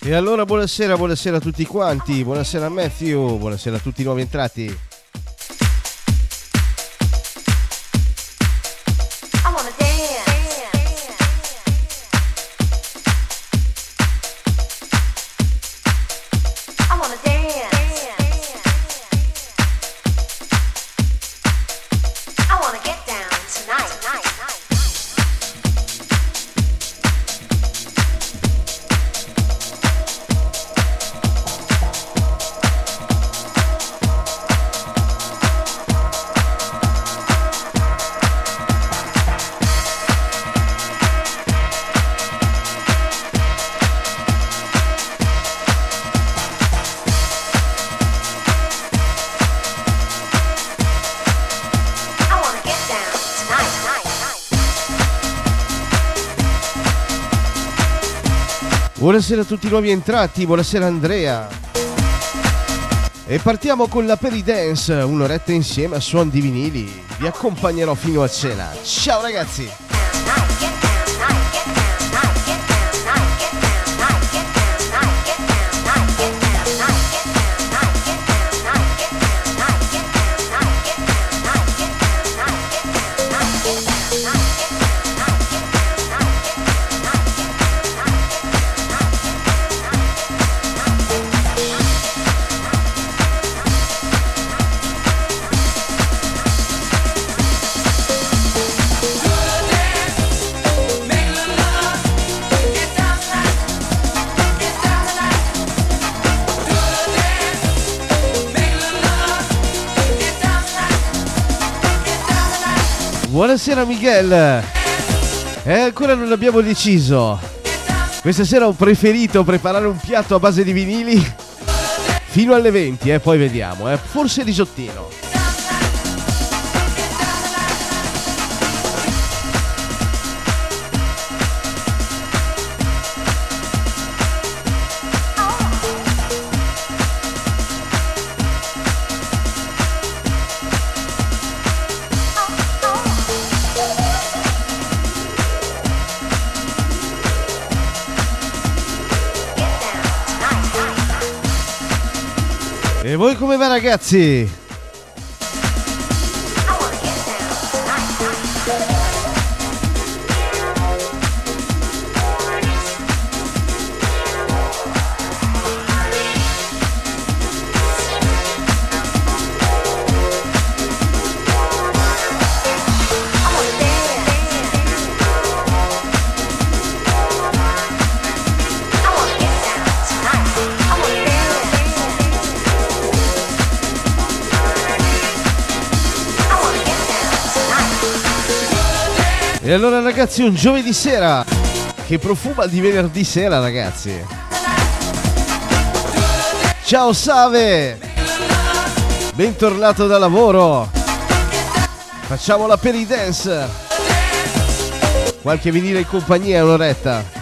E allora buonasera, buonasera a tutti quanti, buonasera a Matthew, buonasera a tutti i nuovi entrati. Tutti i nuovi entrati, buonasera Andrea. E partiamo con la Peridance, un'oretta insieme a suon di vinili. Vi accompagnerò fino a cena. Ciao ragazzi! Buonasera Miguel. Eh, ancora non abbiamo deciso. Questa sera ho preferito preparare un piatto a base di vinili fino alle 20, eh, poi vediamo, eh. Forse risottino. Voi come va ragazzi? Allora ragazzi un giovedì sera che profuma di venerdì sera ragazzi. Ciao Save! Bentornato da lavoro! Facciamola per i dance! Qualche vinile in compagnia un'oretta.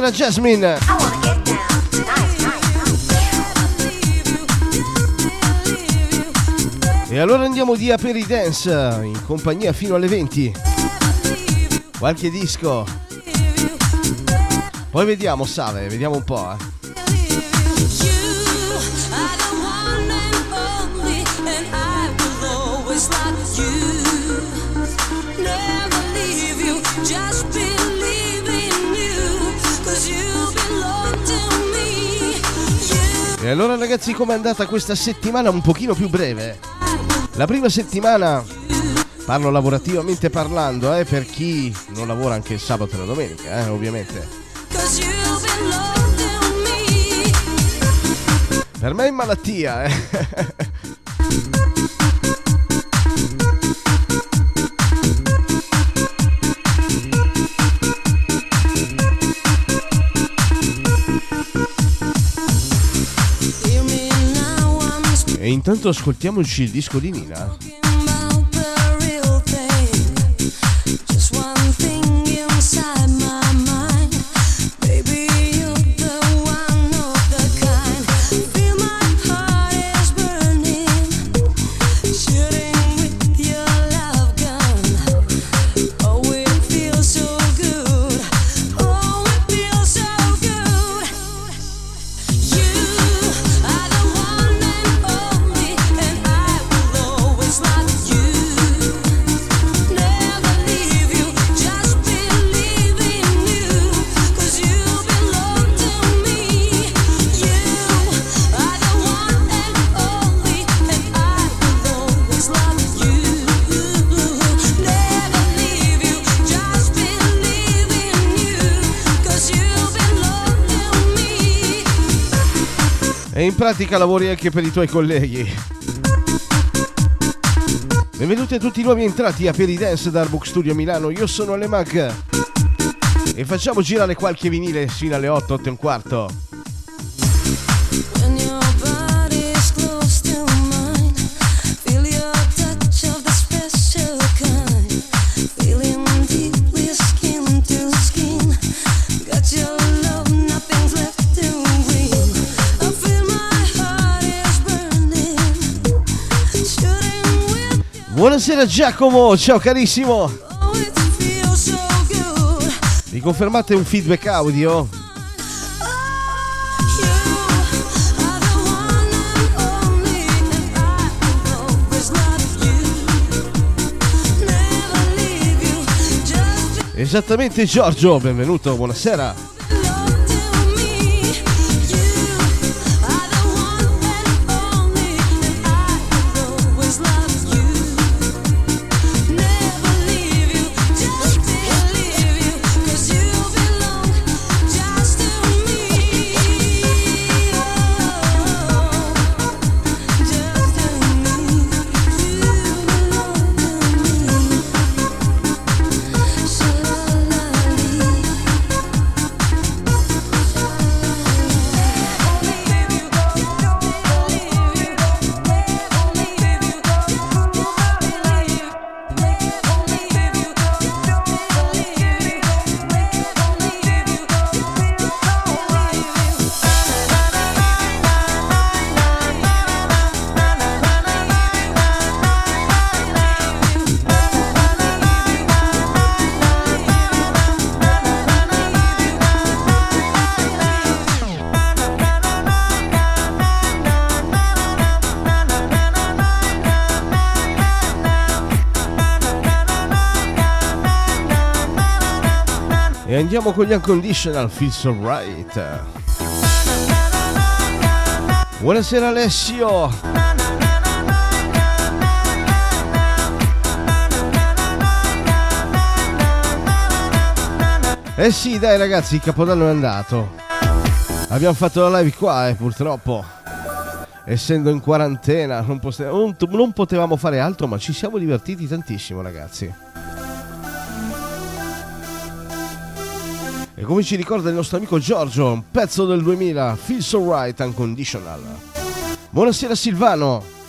Buonasera Jasmine. E allora andiamo di Aperi Dance in compagnia fino alle 20. Qualche disco. Poi vediamo, Save, vediamo un po', eh. Allora ragazzi com'è andata questa settimana un pochino più breve? La prima settimana, parlo lavorativamente parlando, eh, per chi non lavora anche il sabato e la domenica, eh, ovviamente. Per me è malattia, eh. intanto ascoltiamoci il disco di Nina. Pratica lavori anche per i tuoi colleghi. Benvenuti a tutti i nuovi entrati a Peri Dance da Arbook Studio Milano, io sono Ale Mag e facciamo girare qualche vinile fino alle 8, 8 e un quarto. Buonasera Giacomo, ciao carissimo. Mi confermate un feedback audio? Esattamente Giorgio, benvenuto, buonasera. Andiamo con gli unconditional Feels Alright. Buonasera Alessio. Eh sì, dai ragazzi, il capodanno è andato. Abbiamo fatto la live qua, eh, purtroppo. Essendo in quarantena, non, pote- non potevamo fare altro, ma ci siamo divertiti tantissimo, ragazzi. E come ci ricorda il nostro amico Giorgio, un pezzo del 2000, Feels So Right Unconditional. Buonasera Silvano.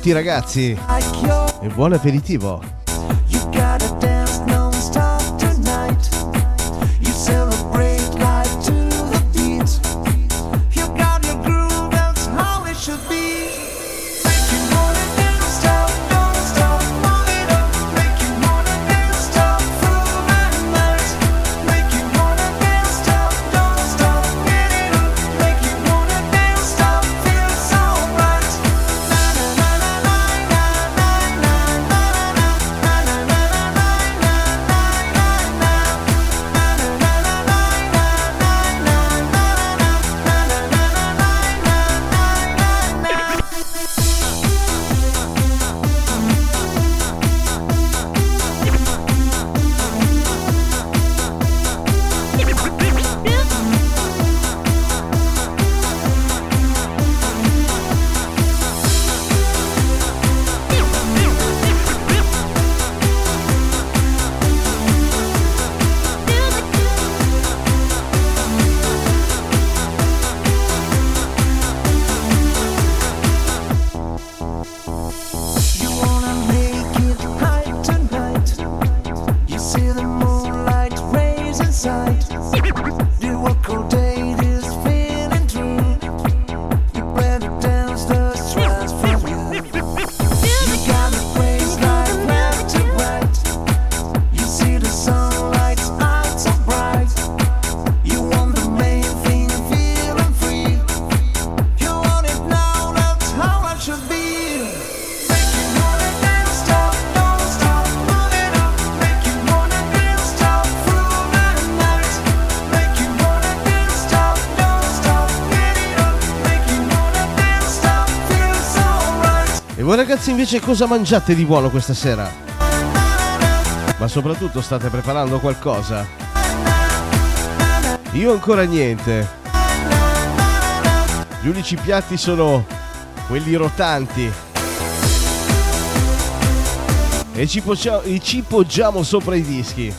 Tutti ragazzi e buon aperitivo. Ragazzi invece cosa mangiate di buono questa sera? Ma soprattutto state preparando qualcosa? Io ancora niente. Gli unici piatti sono quelli rotanti. E ci, ci poggiamo sopra i dischi.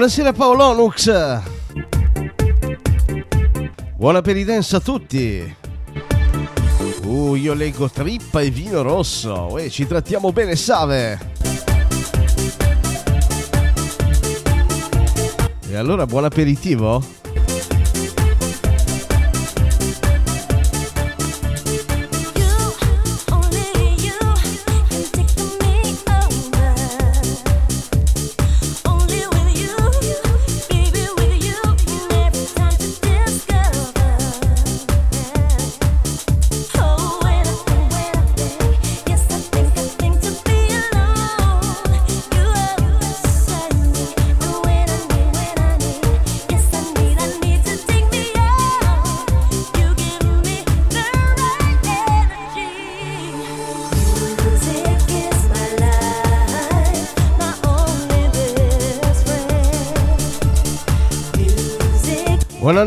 Buonasera Paolo Onux. Buona peridenza a tutti. Uh, io leggo trippa e vino rosso. E ci trattiamo bene, Save. E allora buon aperitivo?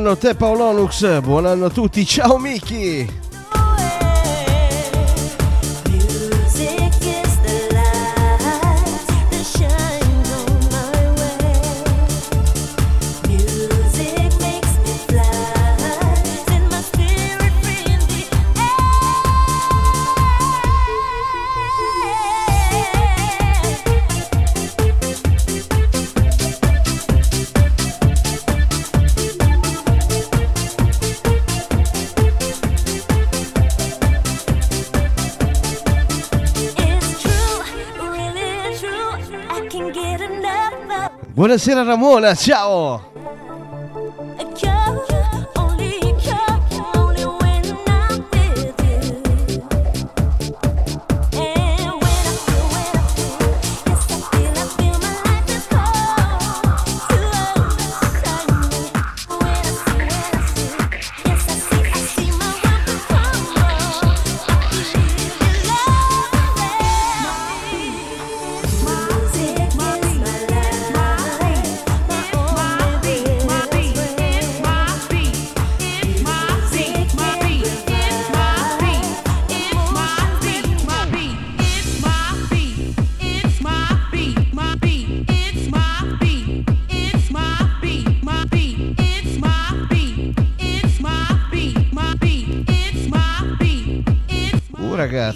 Anno a te Paolonux, buon anno a tutti, ciao Miki! Buonasera Ramona, ciao!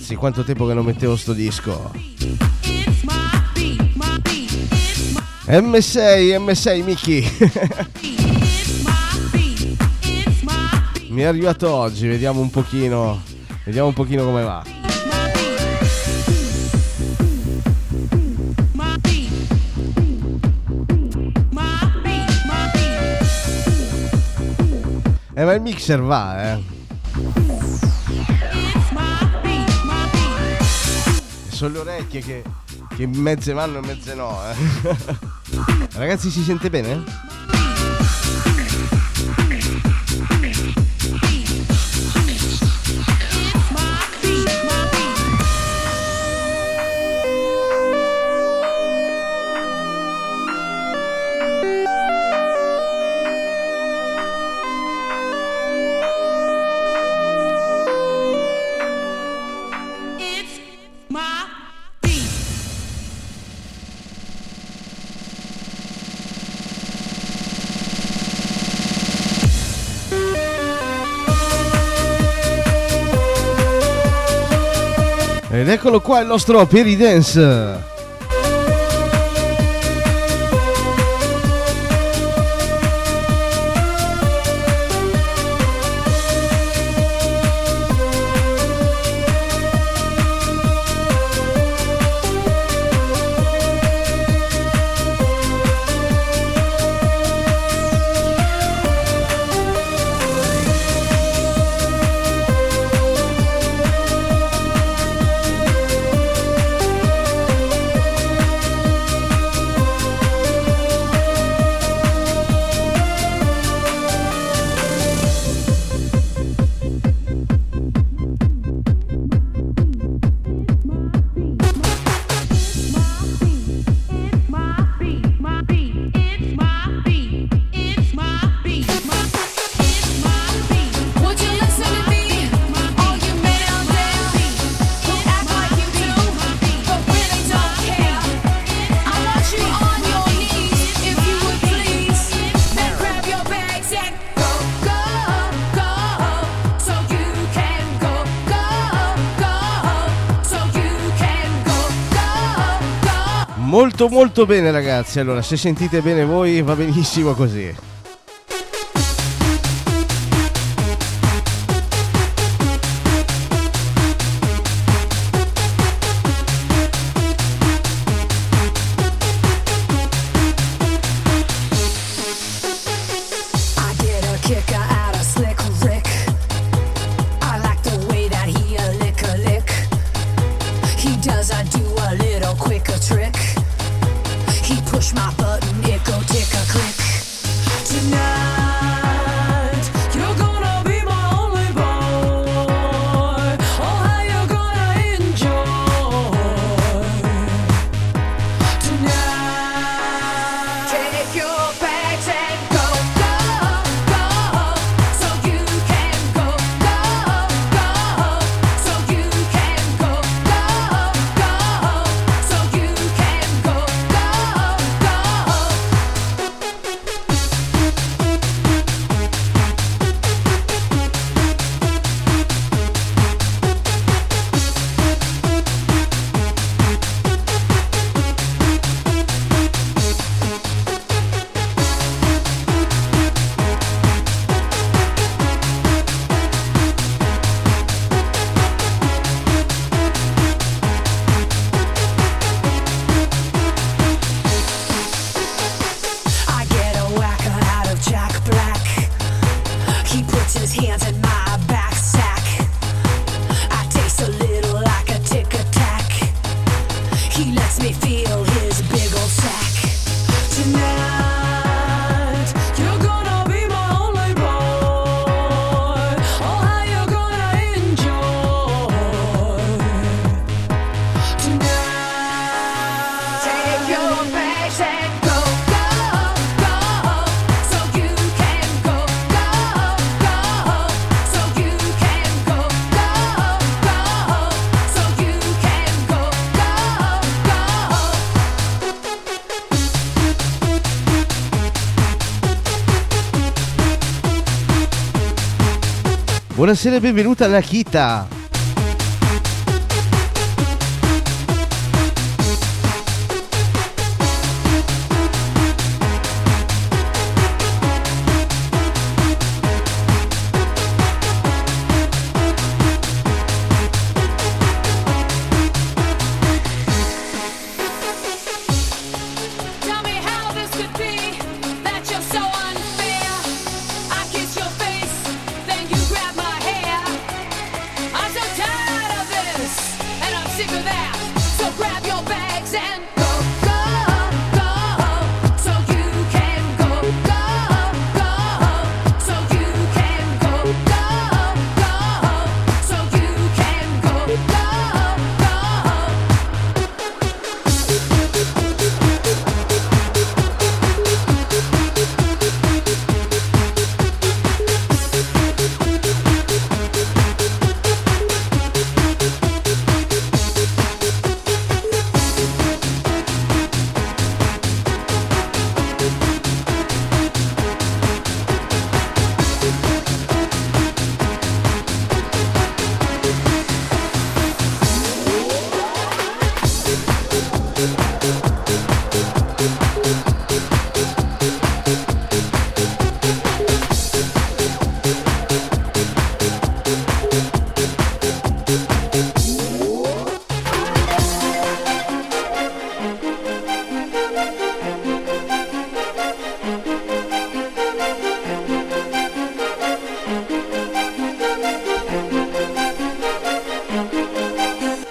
Ragazzi, quanto tempo che non mettevo sto disco. M6, M6 Miki. Mi è arrivato oggi, vediamo un pochino. Vediamo un pochino come va. Eh ma il mixer va, eh. Sono le orecchie che, che mezze vanno e mezze no. Eh. Ragazzi, si sente bene? Eccolo qua il nostro Peri Dance. Molto bene ragazzi. Allora, se sentite bene voi va benissimo così. Buonasera e benvenuta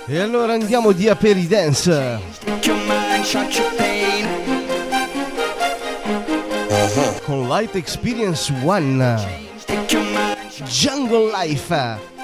Nakita. parliamo di Aperidance. Con Light Experience One. Jungle Life.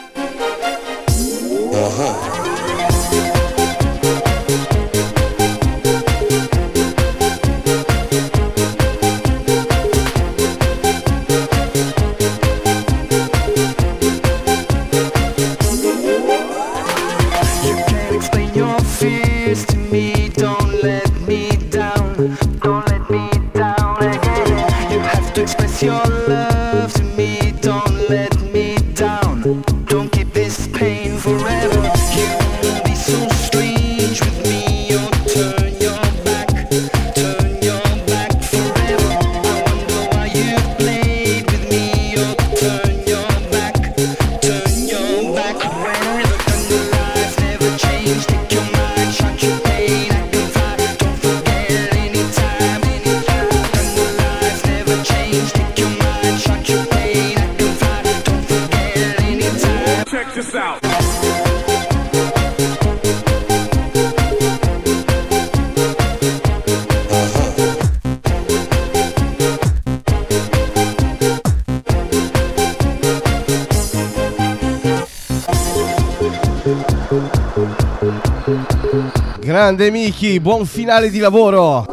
Grande Miki, buon finale di lavoro.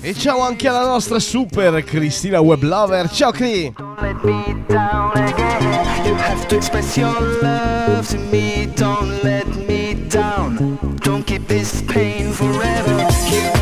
E ciao anche alla nostra super Cristina Weblover. Ciao Cri. Don't keep this pain forever.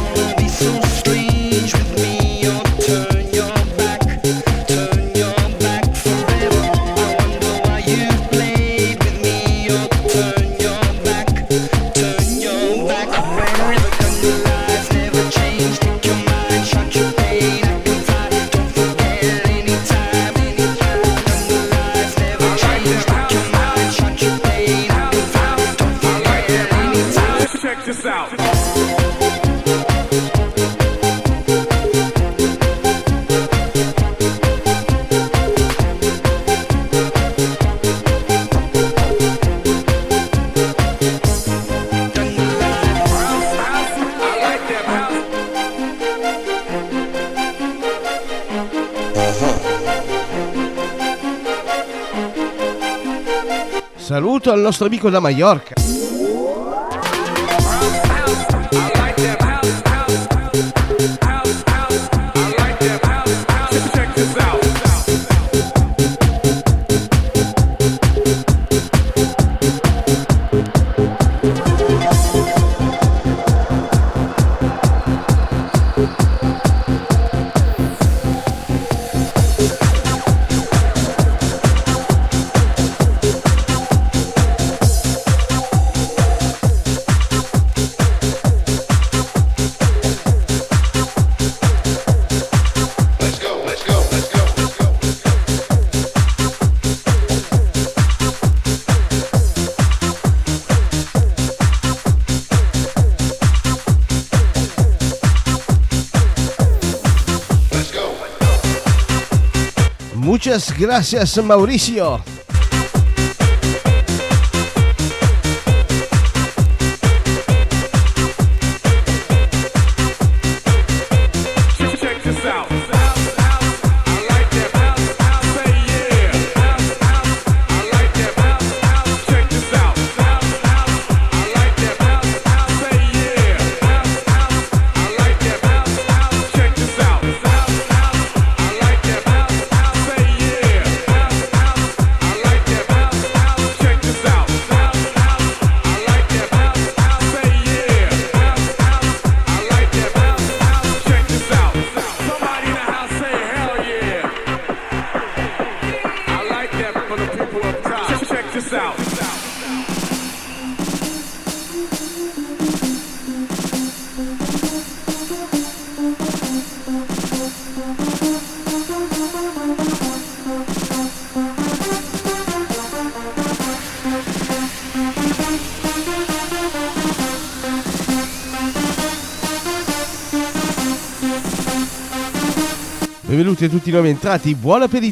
Nostro amico da Mallorca. Muchas gracias, Mauricio. Benvenuti a tutti i nuovi entrati, buona per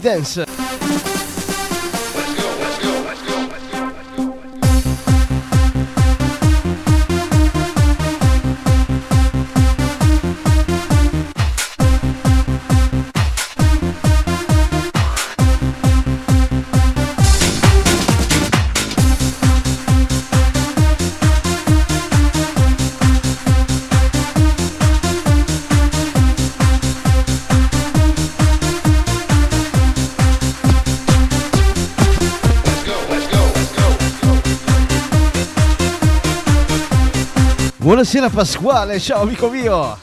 Buonasera Pasquale, ciao amico mio!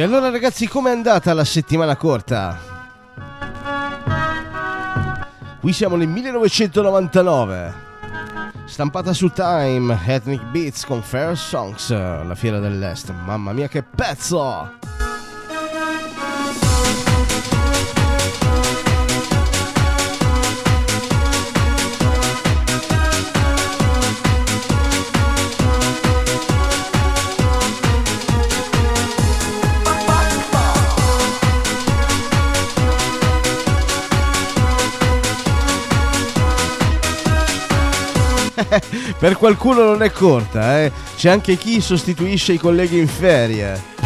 E allora ragazzi com'è andata la settimana corta? Qui siamo nel 1999. stampata su Time, Ethnic Beats con Fair Songs, la fiera dell'Est. Mamma mia che pezzo! per qualcuno non è corta, eh? C'è anche chi sostituisce i colleghi in ferie.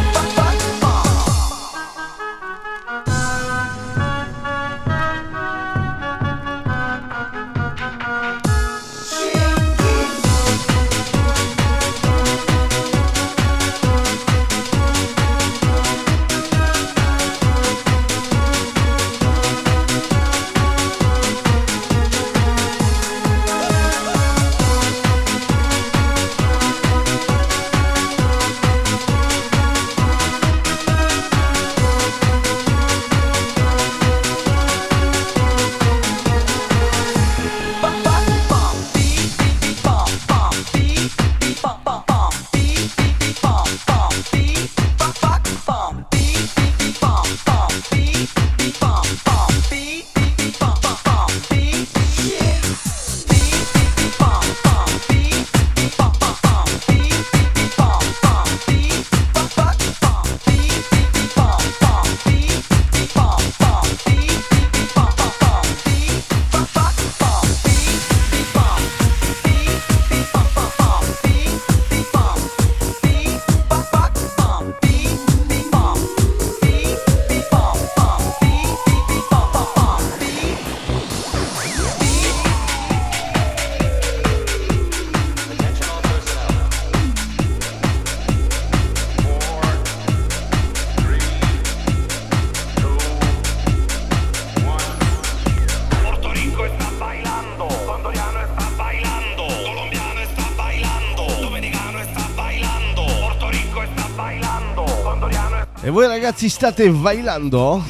Ragazzi state bailando?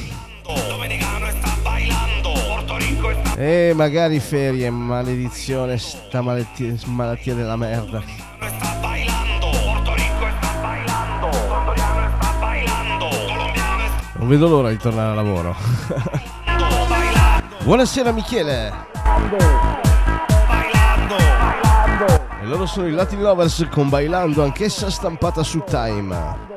E eh, magari ferie, maledizione, sta malattia, malattia della merda. Non vedo l'ora di tornare a lavoro. Buonasera Michele. E loro sono i Latin Lovers con Bailando, anch'essa stampata su Time.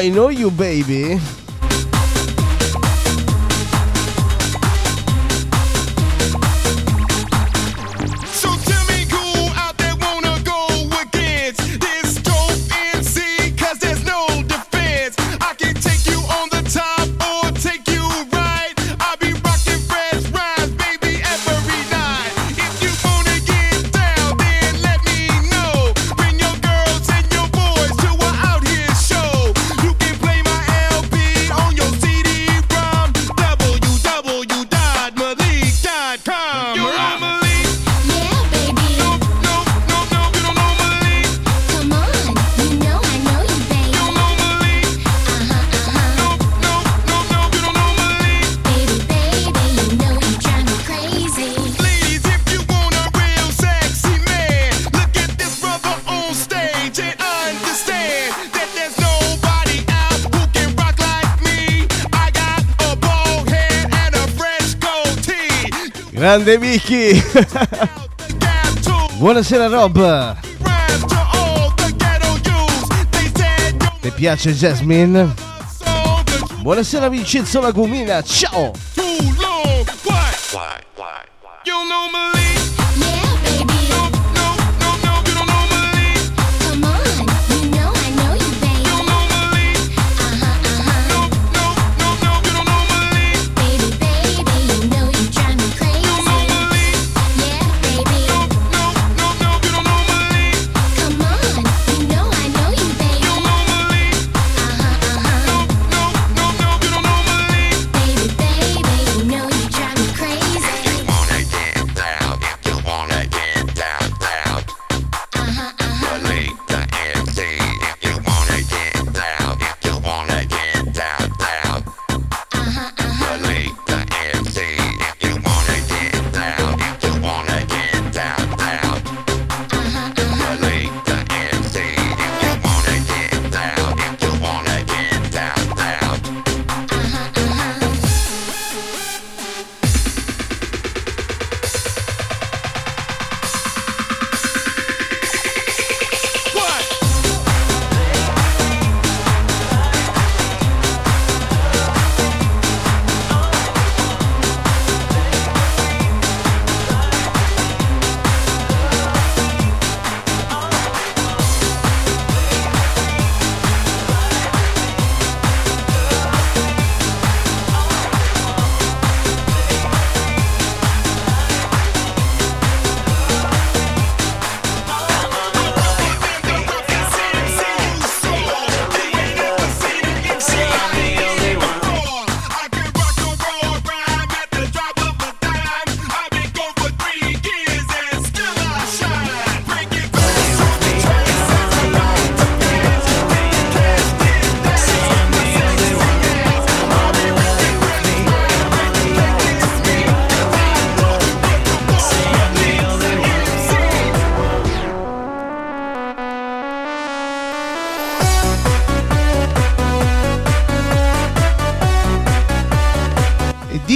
I know you baby. Grande Vicky! Buonasera Rob! Ti piace Jasmine? Buonasera Vincenzo Lagumina, ciao!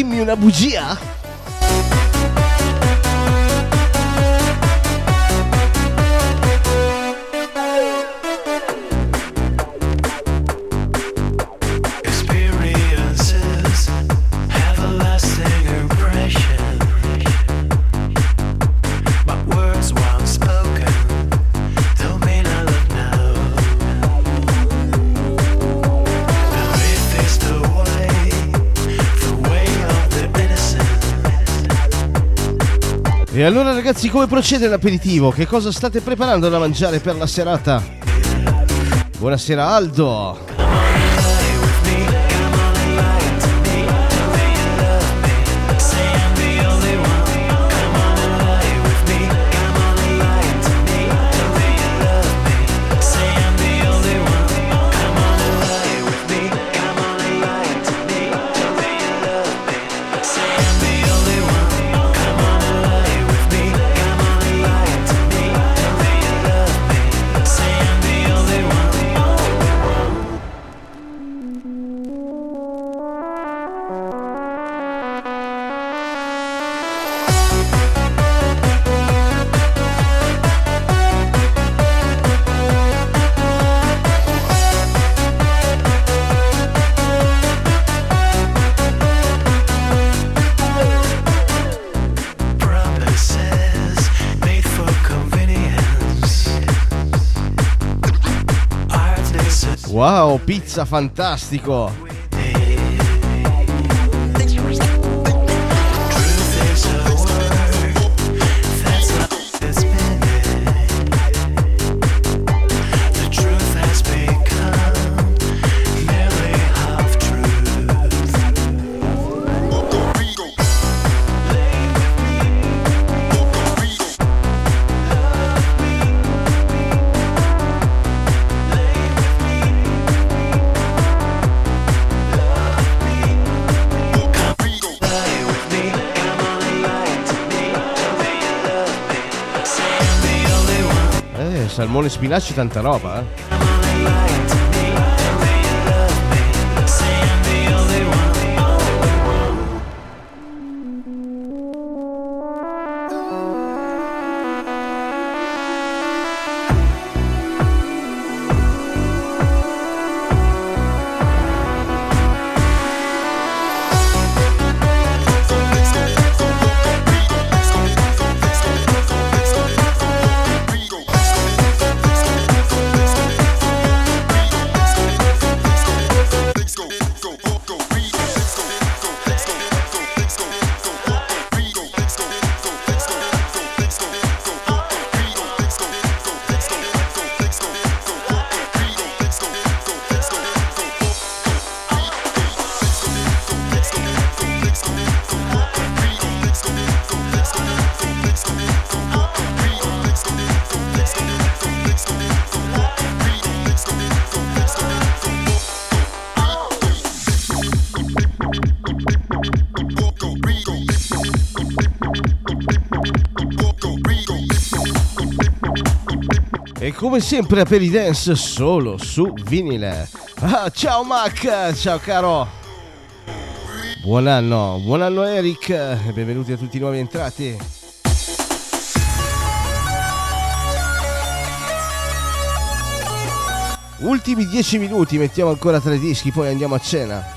Una bugia? E allora ragazzi come procede l'aperitivo? Che cosa state preparando da mangiare per la serata? Buonasera Aldo! Pizza fantastico! Salmone spinaci tanta roba eh come sempre a Dance solo su vinile. Ah, ciao Mac, ciao caro. Buon anno, buon anno Eric e benvenuti a tutti i nuovi entrati. Ultimi 10 minuti, mettiamo ancora tre dischi, poi andiamo a cena.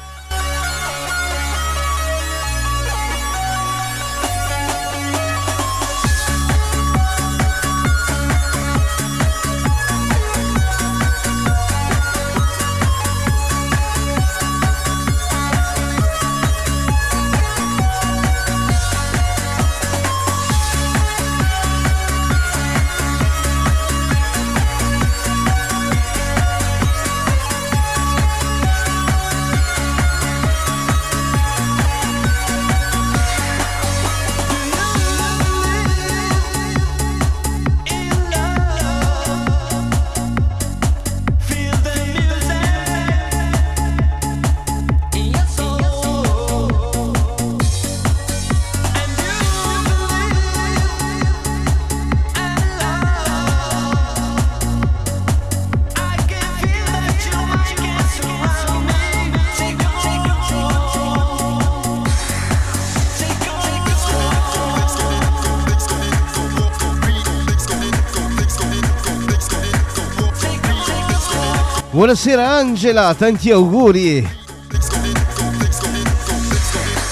Buonasera Angela, tanti auguri.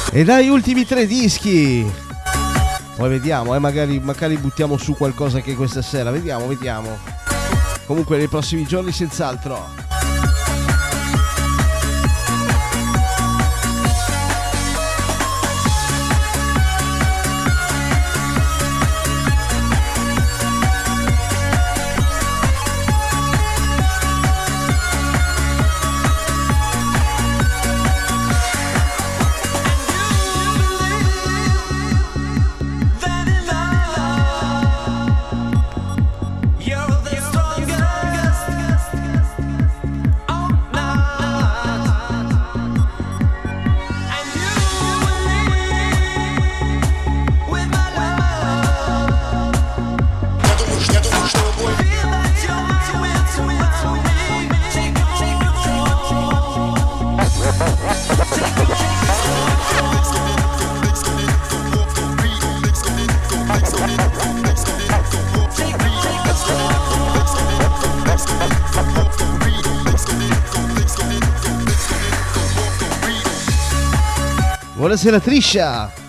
E dai ultimi tre dischi. Poi vediamo, eh, magari, magari buttiamo su qualcosa che questa sera. Vediamo, vediamo. Comunque nei prossimi giorni senz'altro. Buonasera Triscia.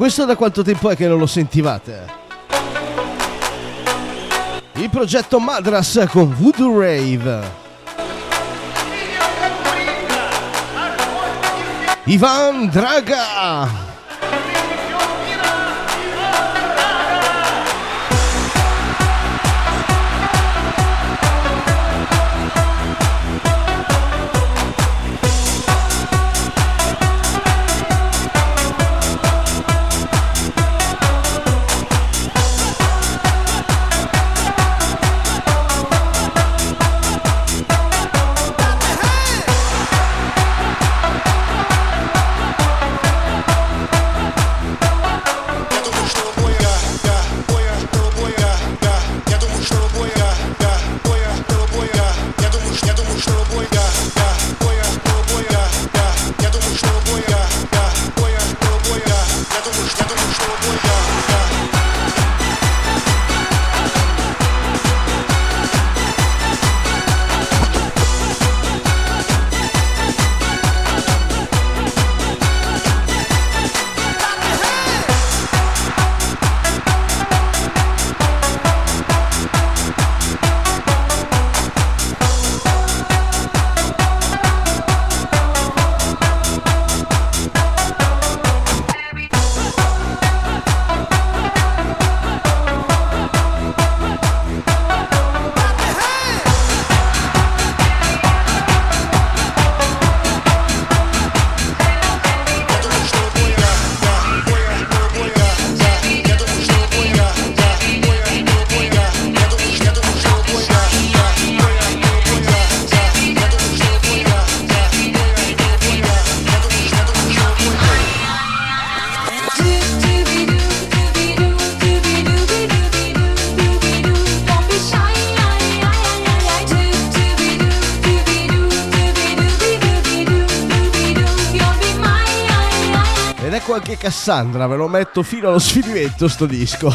Questo da quanto tempo è che non lo sentivate? Il progetto Madras con Voodoo Rave. Ivan Draga. Cassandra, ve lo metto fino allo sfinimento sto disco.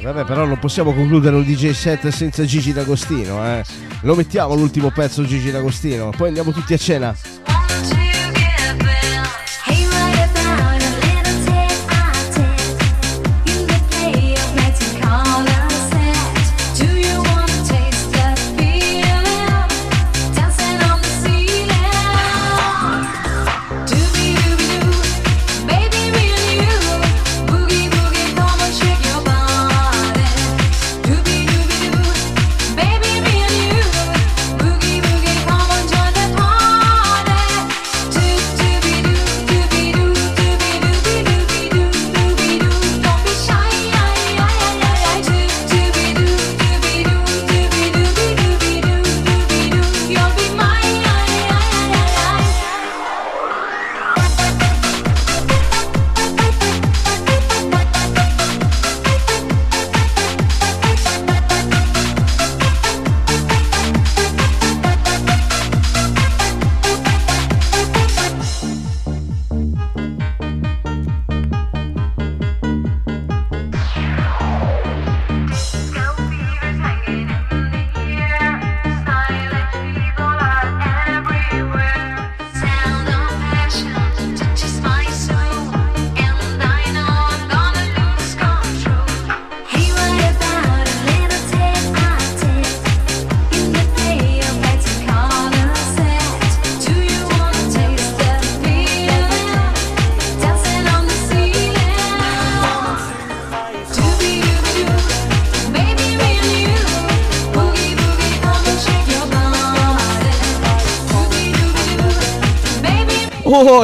Vabbè, però non possiamo concludere un DJ set senza Gigi D'Agostino, eh. Lo mettiamo l'ultimo pezzo Gigi D'Agostino, poi andiamo tutti a cena.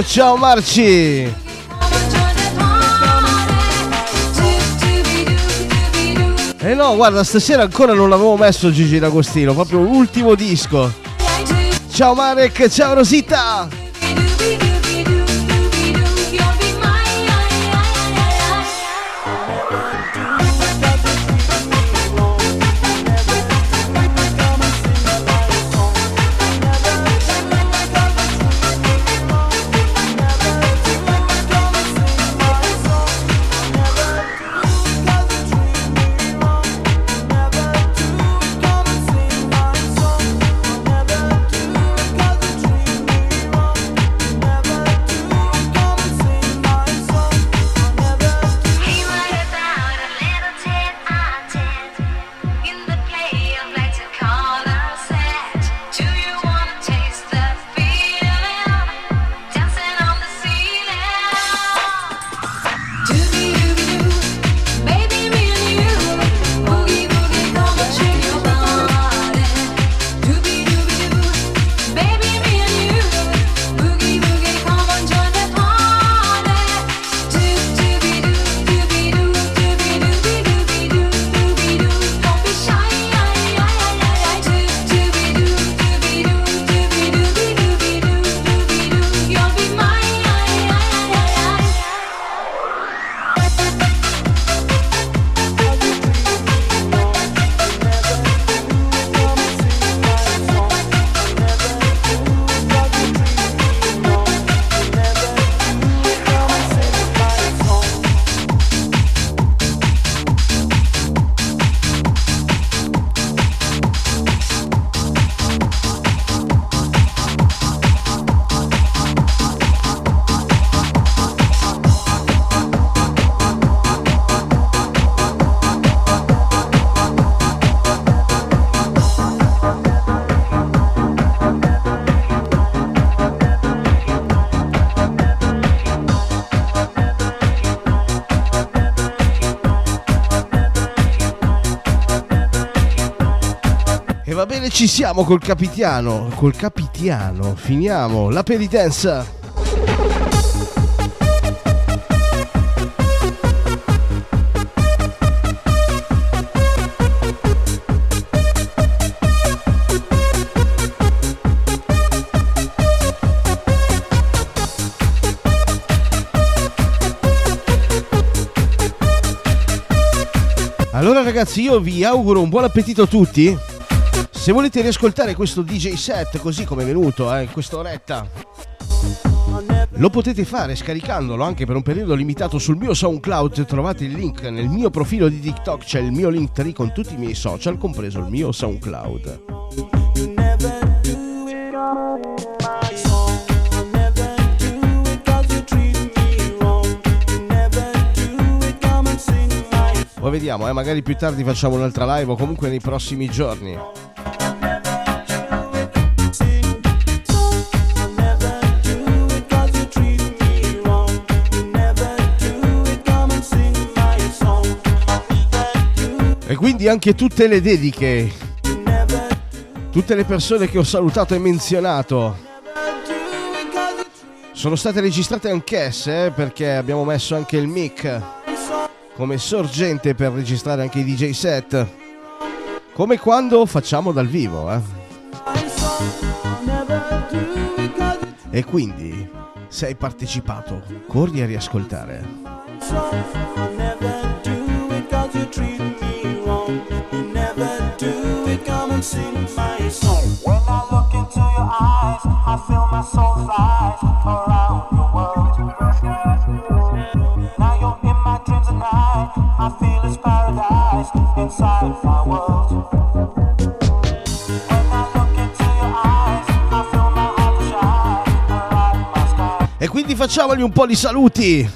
Ciao Marci! Eh no, guarda, stasera ancora non l'avevo messo Gigi D'Agostino, proprio l'ultimo disco. Ciao Marek, ciao Rosita! Va bene, ci siamo col capitiano. Col capitiano. Finiamo la penitenza. Allora ragazzi io vi auguro un buon appetito a tutti. Se volete riascoltare questo DJ set così come è venuto eh, in quest'oretta, lo potete fare scaricandolo anche per un periodo limitato sul mio SoundCloud. Trovate il link nel mio profilo di TikTok, c'è il mio link tree con tutti i miei social, compreso il mio SoundCloud. Poi vediamo, eh, magari più tardi facciamo un'altra live o comunque nei prossimi giorni. E quindi anche tutte le dediche, tutte le persone che ho salutato e menzionato sono state registrate anch'esse eh, perché abbiamo messo anche il mic come sorgente per registrare anche i DJ set. Come quando facciamo dal vivo, eh. E quindi, se hai partecipato, corri a riascoltare. Quindi facciamogli un po' di saluti.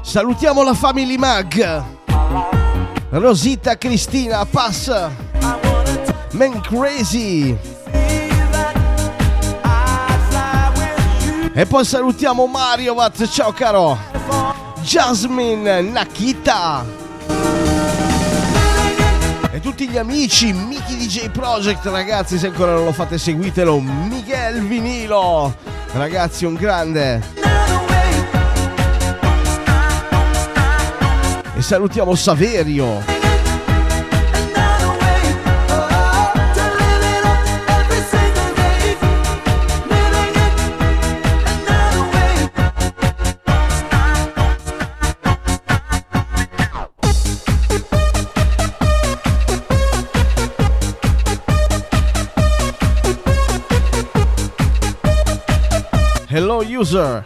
Salutiamo la Family Mag. Rosita Cristina Pass. Man Crazy. E poi salutiamo Mario Vat. Ciao caro. Jasmine Nakita e tutti gli amici Miki DJ Project ragazzi se ancora non lo fate seguitelo Miguel Vinilo ragazzi un grande. E salutiamo Saverio user.